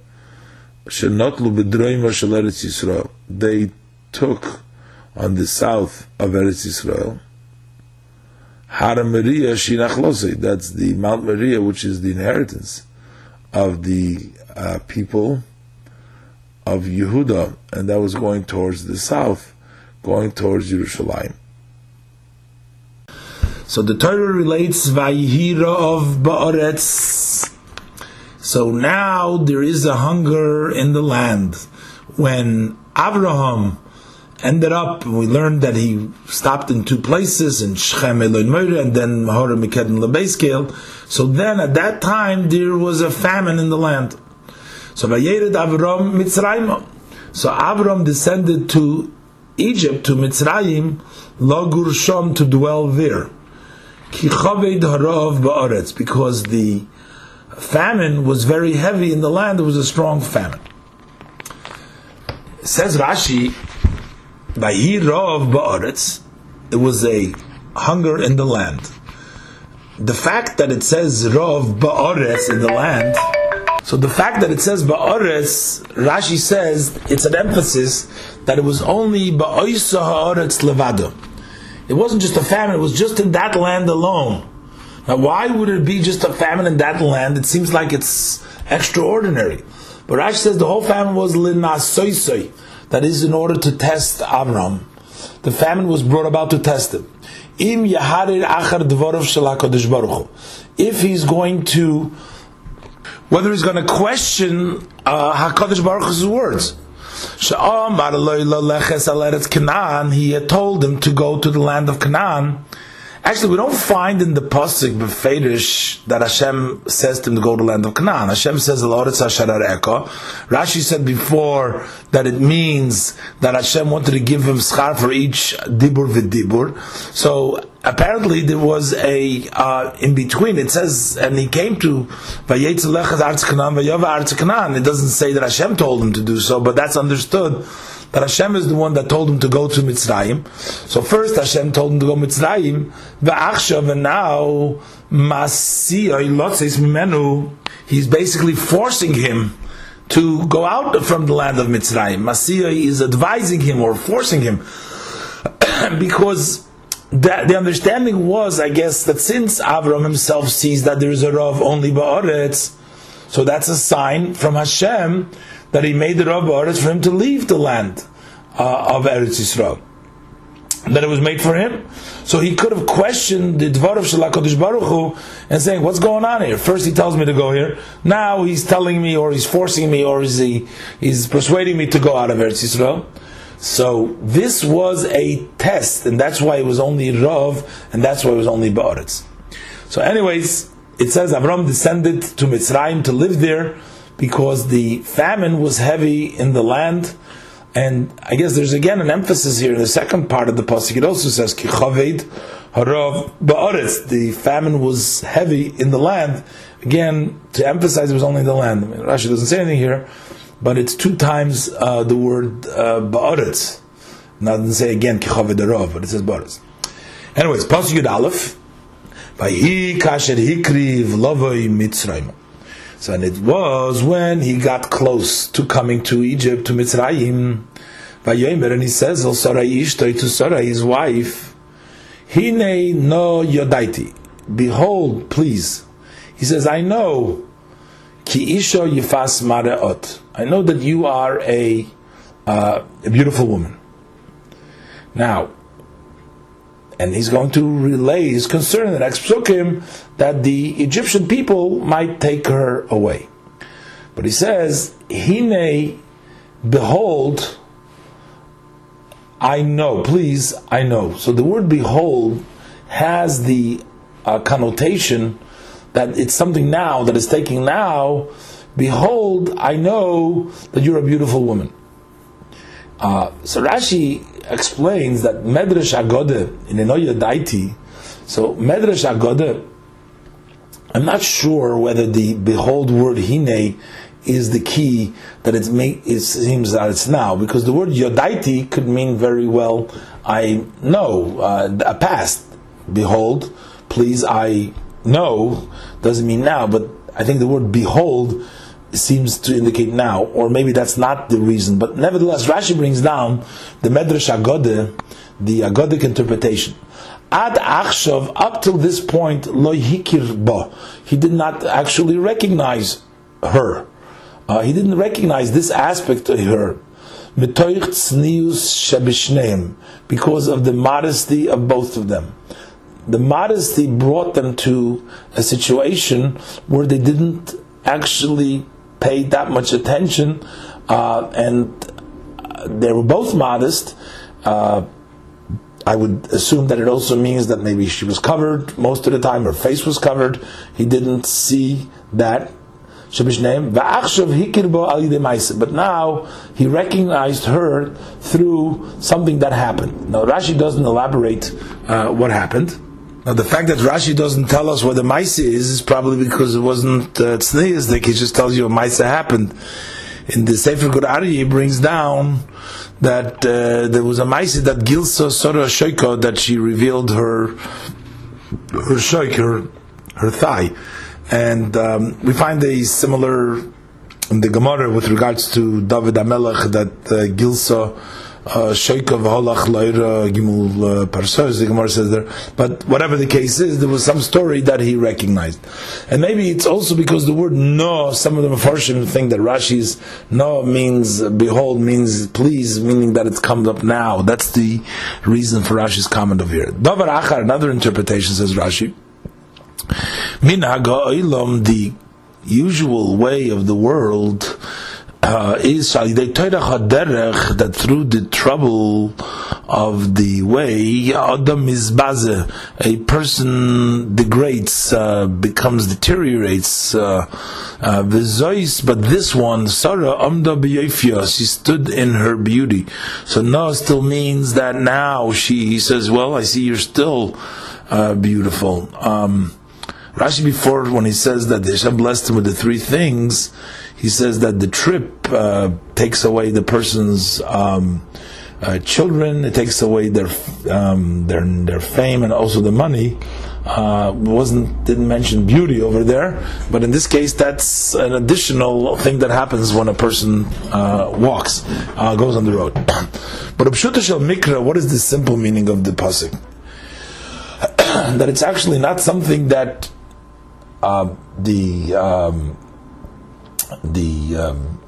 Speaker 1: They took on the south of Eretz Yisrael. Har Maria Shinachlose. That's the Mount Moriah, which is the inheritance of the uh, people of Yehuda, and that was going towards the south, going towards Jerusalem. So the Torah relates Vayihira of Ba'aretz so now there is a hunger in the land. When Abraham ended up, we learned that he stopped in two places, in Shechem Eloin and then Mahora Mikedin Lebeiskil. So then at that time there was a famine in the land. So Vayered Avram Mitzrayim. So Avram descended to Egypt, to Mitzrayim, Lagur Shom, to dwell there. Because the famine was very heavy in the land, there was a strong famine. Says Rashi, Rov Ba'aretz, it was a hunger in the land. The fact that it says Rov Ba'aretz in the land, so the fact that it says Ba'aretz, Rashi says it's an emphasis that it was only Ba'oisa Ha'aretz Levado. It wasn't just a famine, it was just in that land alone. Now, why would it be just a famine in that land? It seems like it's extraordinary. But Rashi says the whole famine was linasoisoi. That is in order to test Avram. The famine was brought about to test him. If he's going to, whether he's going to question uh, Hakadosh Baruch Hu's words. He had told him to go to the land of Canaan Actually, we don't find in the pasuk befedish that Hashem says to him to go to the land of Canaan. Hashem says, the Rashi said before that it means that Hashem wanted to give him schar for each dibur v'dibur. So apparently there was a uh, in between. It says, and he came to Vayetzelech Arz Canaan Vayava Arz Canaan. It doesn't say that Hashem told him to do so, but that's understood that Hashem is the one that told him to go to Mitzrayim. So first Hashem told him to go to Mitzrayim, ve'achshav, and now mimenu, he's basically forcing him to go out from the land of Mitzrayim. Masiyah is advising him or forcing him because the, the, understanding was, I guess, that since Avram himself sees that there is a Rav only Ba'aretz, so that's a sign from Hashem that he made the Rav Ba'aretz for him to leave the land uh, of Eretz Yisrael. That it was made for him. So he could have questioned the Dvar of Shalakadish Baruch Hu and saying, What's going on here? First he tells me to go here. Now he's telling me, or he's forcing me, or is he, he's persuading me to go out of Eretz Yisrael. So this was a test, and that's why it was only Rav, and that's why it was only Ba'aretz. So, anyways, it says Avram descended to Mitzrayim to live there because the famine was heavy in the land. And I guess there's again an emphasis here in the second part of the pasuk. It also says kichaved harav ba'aretz. The famine was heavy in the land. Again, to emphasize it was only in the land. I mean, Rashi doesn't say anything here, but it's two times uh, the word uh, ba'aretz. Now it say again kichaved harav, but it says ba'aretz. Anyways, pasuk Yud Aleph. Vayi kasher hikriv lovoi mitzrayim. So and it was when he got close to coming to Egypt, to Mitzrayim. Vayomer, and he says, El Sarai Ishtoi to Sarai, his wife, Hine no yodaiti. Behold, please. He says, I know, ki isho yifas mareot. I know that you are a, uh, a beautiful woman. Now, and he's going to relay his concern in the next psukim that the Egyptian people might take her away. But he says, Hine, behold, I know, please, I know. So the word behold has the uh, connotation that it's something now that is taking now. Behold, I know that you're a beautiful woman. Uh, so Rashi explains that Medrash Agode in Enoya Daiti, so Medrash Agode, I'm not sure whether the behold word hine is the key that it's make, it seems that it's now, because the word yodaiti could mean very well, I know, uh, a past. Behold, please, I know, doesn't mean now, but I think the word behold seems to indicate now, or maybe that's not the reason. But nevertheless, Rashi brings down the Medrash Agode, the Agodic interpretation. Ad Achshav, up till this point, lo hikir ba. He did not actually recognize her. Uh, he didn't recognize this aspect of her. Because of the modesty of both of them. The modesty brought them to a situation where they didn't actually paid that much attention, uh, and they were both modest. Uh, I would assume that it also means that maybe she was covered most of the time, her face was covered. He didn't see that. But now he recognized her through something that happened. Now Rashi doesn't elaborate uh, what happened. Now, the fact that Rashi doesn't tell us what the Maisa is is probably because it wasn't uh, He just tells you a Maisa happened. In the Sefer Gur Aryeh, he brings down that uh, there was a Maisa that Gilsa Sora Shoiko, that she revealed her her shoik, her, her thigh. And um, we find a similar in the Gemara with regards to David Amelech that uh, Gilsa Sheikov Holach Laira Gimul uh, Parsos, the Gemara says there. But whatever the case is, there was some story that he recognized. And maybe it's also because the word no, some of the Mepharshim think that Rashi's no means behold, means please, meaning that it's come up now. That's the reason for Rashi's comment over here. Davar Achar, another interpretation says Rashi. Minhaga the usual way of the world uh, is that through the trouble of the way, Adam is a person degrades, uh, becomes deteriorates. Uh, uh, but this one, Sarah Amda she stood in her beauty. So no still means that now she says, well, I see you're still uh, beautiful. Um, Rashi before, when he says that Hashem blessed him with the three things, he says that the trip uh, takes away the person's um, uh, children, it takes away their um, their their fame and also the money. Uh, wasn't didn't mention beauty over there, but in this case, that's an additional thing that happens when a person uh, walks, uh, goes on the road. but Abshuta Shel Mikra, what is the simple meaning of the pasuk? that it's actually not something that uh, the um, the um,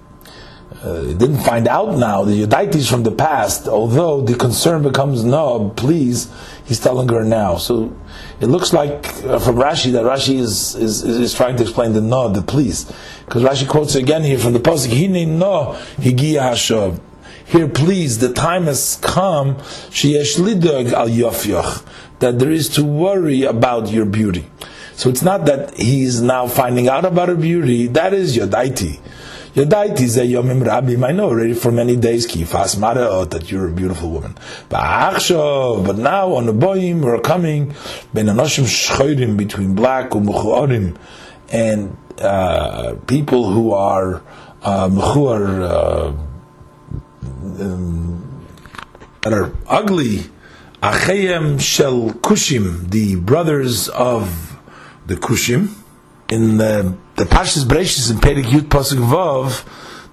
Speaker 1: uh, didn't find out now the Yudaitis from the past, although the concern becomes no, please, he's telling her now. So it looks like uh, from Rashi that Rashi is, is, is trying to explain the no, the please. Because Rashi quotes again here from the Pasuk, Hine no, higiya hashav. Here, please, the time has come, sheyesh lidog al that there is to worry about your beauty. So it's not that he's now finding out about her beauty. That is Yodaiti. Yodaiti is a Yomim Rabim. I know already for many days, Kifas Maraot, that you're a beautiful woman. But now on the Boim, we're coming, between black and and uh, people who are uh, uh, um, that are ugly, Achayim Shel Kushim, the brothers of the Kushim, in the, the Pashas Breshis in Perek Yud Pasuk Vav,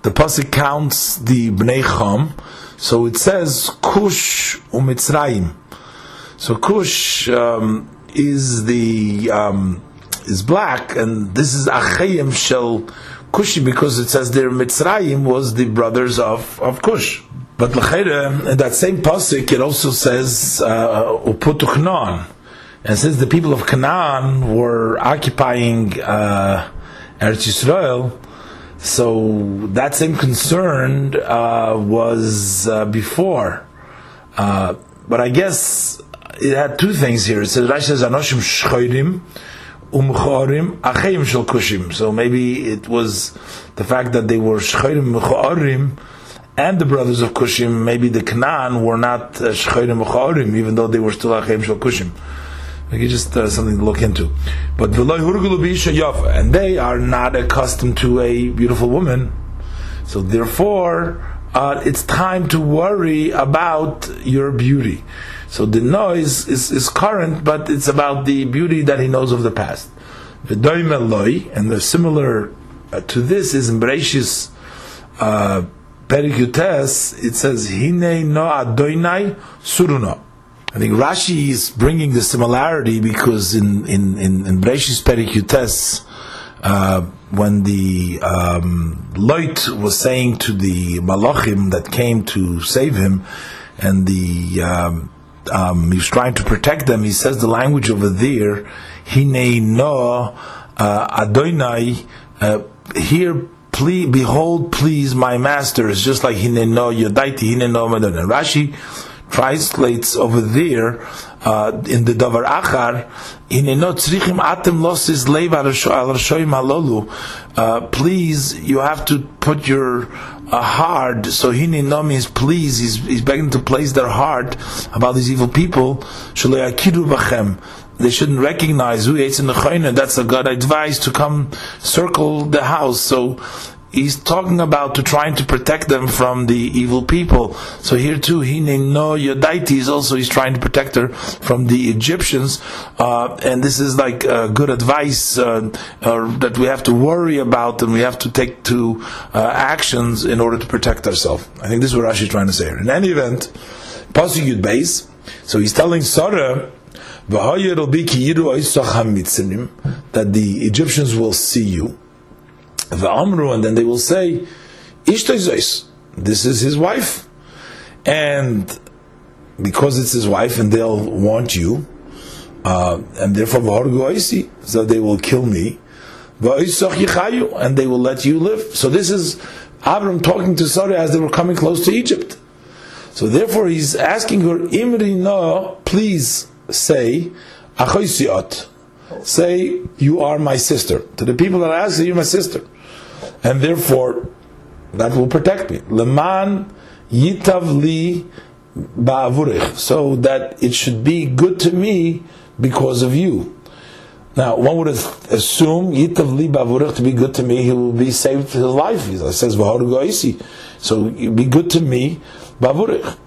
Speaker 1: the Pasuk counts the Bnei Chom, so it says Kush uMitzrayim. So Kush um, is the um, is black, and this is Achayim Shel Kushi because it says their Mitzrayim was the brothers of, of Kush. But in that same pasuk, it also says uh, Uputuchnon, and since the people of Canaan were occupying uh, Eretz Yisrael, so that same concern uh, was uh, before. Uh, but I guess it had two things here. It says Rashi says Anoshim Shchoirim umchorim achayim shel kushim. So maybe it was the fact that they were shchorim uchorim and the brothers of Kushim. Maybe the Canaan were not uh, shchorim uchorim, even though they were still achayim shel kushim. Maybe just uh, something to look into. But and they are not accustomed to a beautiful woman. So therefore, uh, it's time to worry about your beauty. So the noise is, is current, but it's about the beauty that he knows of the past. and the similar uh, to this is in Bereshis uh, Perikutes, it says, Hine no adoinai suruno. I think Rashi is bringing the similarity because in, in, in, in Bereshis Perikutes, uh, when the um, Loit was saying to the Malachim that came to save him, and the um, um, he's trying to protect them. He says the language over there, Hine no uh, Adonai, uh, here, please, behold, please, my master. It's just like Hine no Yodaiti, Hine no Madonna. Rashi translates over there uh, in the Davar Achar, uh, please, you have to put your uh, heart. So no means please. He's, he's begging to place their heart about these evil people. They shouldn't recognize who hates in the That's a good advice to come circle the house. So he's talking about to trying to protect them from the evil people. So here too, he no Yodaiti is also he's trying to protect her from the Egyptians, uh, and this is like uh, good advice uh, that we have to worry about and we have to take to uh, actions in order to protect ourselves. I think this is what Rashi is trying to say. In any event, Pasuk Yud base. So he's telling Sarah. That the Egyptians will see you, Amru, and then they will say, Ishtoizois, this is his wife. And because it's his wife and they'll want you, uh, and therefore Vahorgu so they will kill me, and they will let you live. So this is Abram talking to Sarah as they were coming close to Egypt. So therefore he's asking her, Imri no, please say. Say, you are my sister. To the people that ask, you're my sister and therefore that will protect me. Leman yitav li ba'avurich, so that it should be good to me because of you. Now, one would assume yitav li ba'avurich to be good to me, he will be saved his life. He says v'haru so be good to me ba'avurich.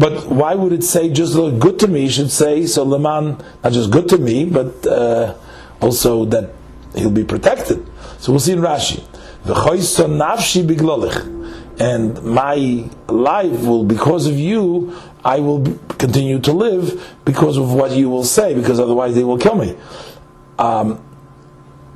Speaker 1: But why would it say just look good to me? It should say so leman not just good to me, but uh, also that he'll be protected. So we'll see in Rashi. And my life will, because of you, I will continue to live because of what you will say, because otherwise they will kill me. Um,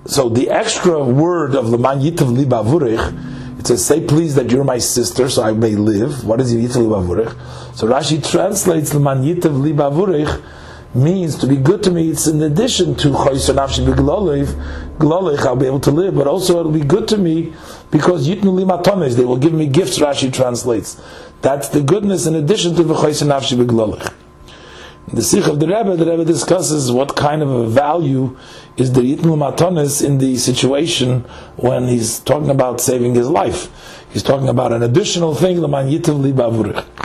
Speaker 1: so the extra word of Leman Yitav Li Bavurich, it says, say please that you're my sister so I may live. What is Yitav Li Bavurich? So Rashi translates Leman Yitav Li Bavurich means to be good to me, it's in addition to Chayser Nafshi B'Glolech, I'll be able to live, but also it'll be good to me because Yitnu Li they will give me gifts, Rashi translates. That's the goodness in addition to the Chayser Nafshi B'Glolech.
Speaker 2: In the Sikh of the Rebbe, the Rebbe discusses what kind of a value is the Yitmul Matonis in the situation when he's talking about saving his life. He's talking about an additional thing, the Man Li.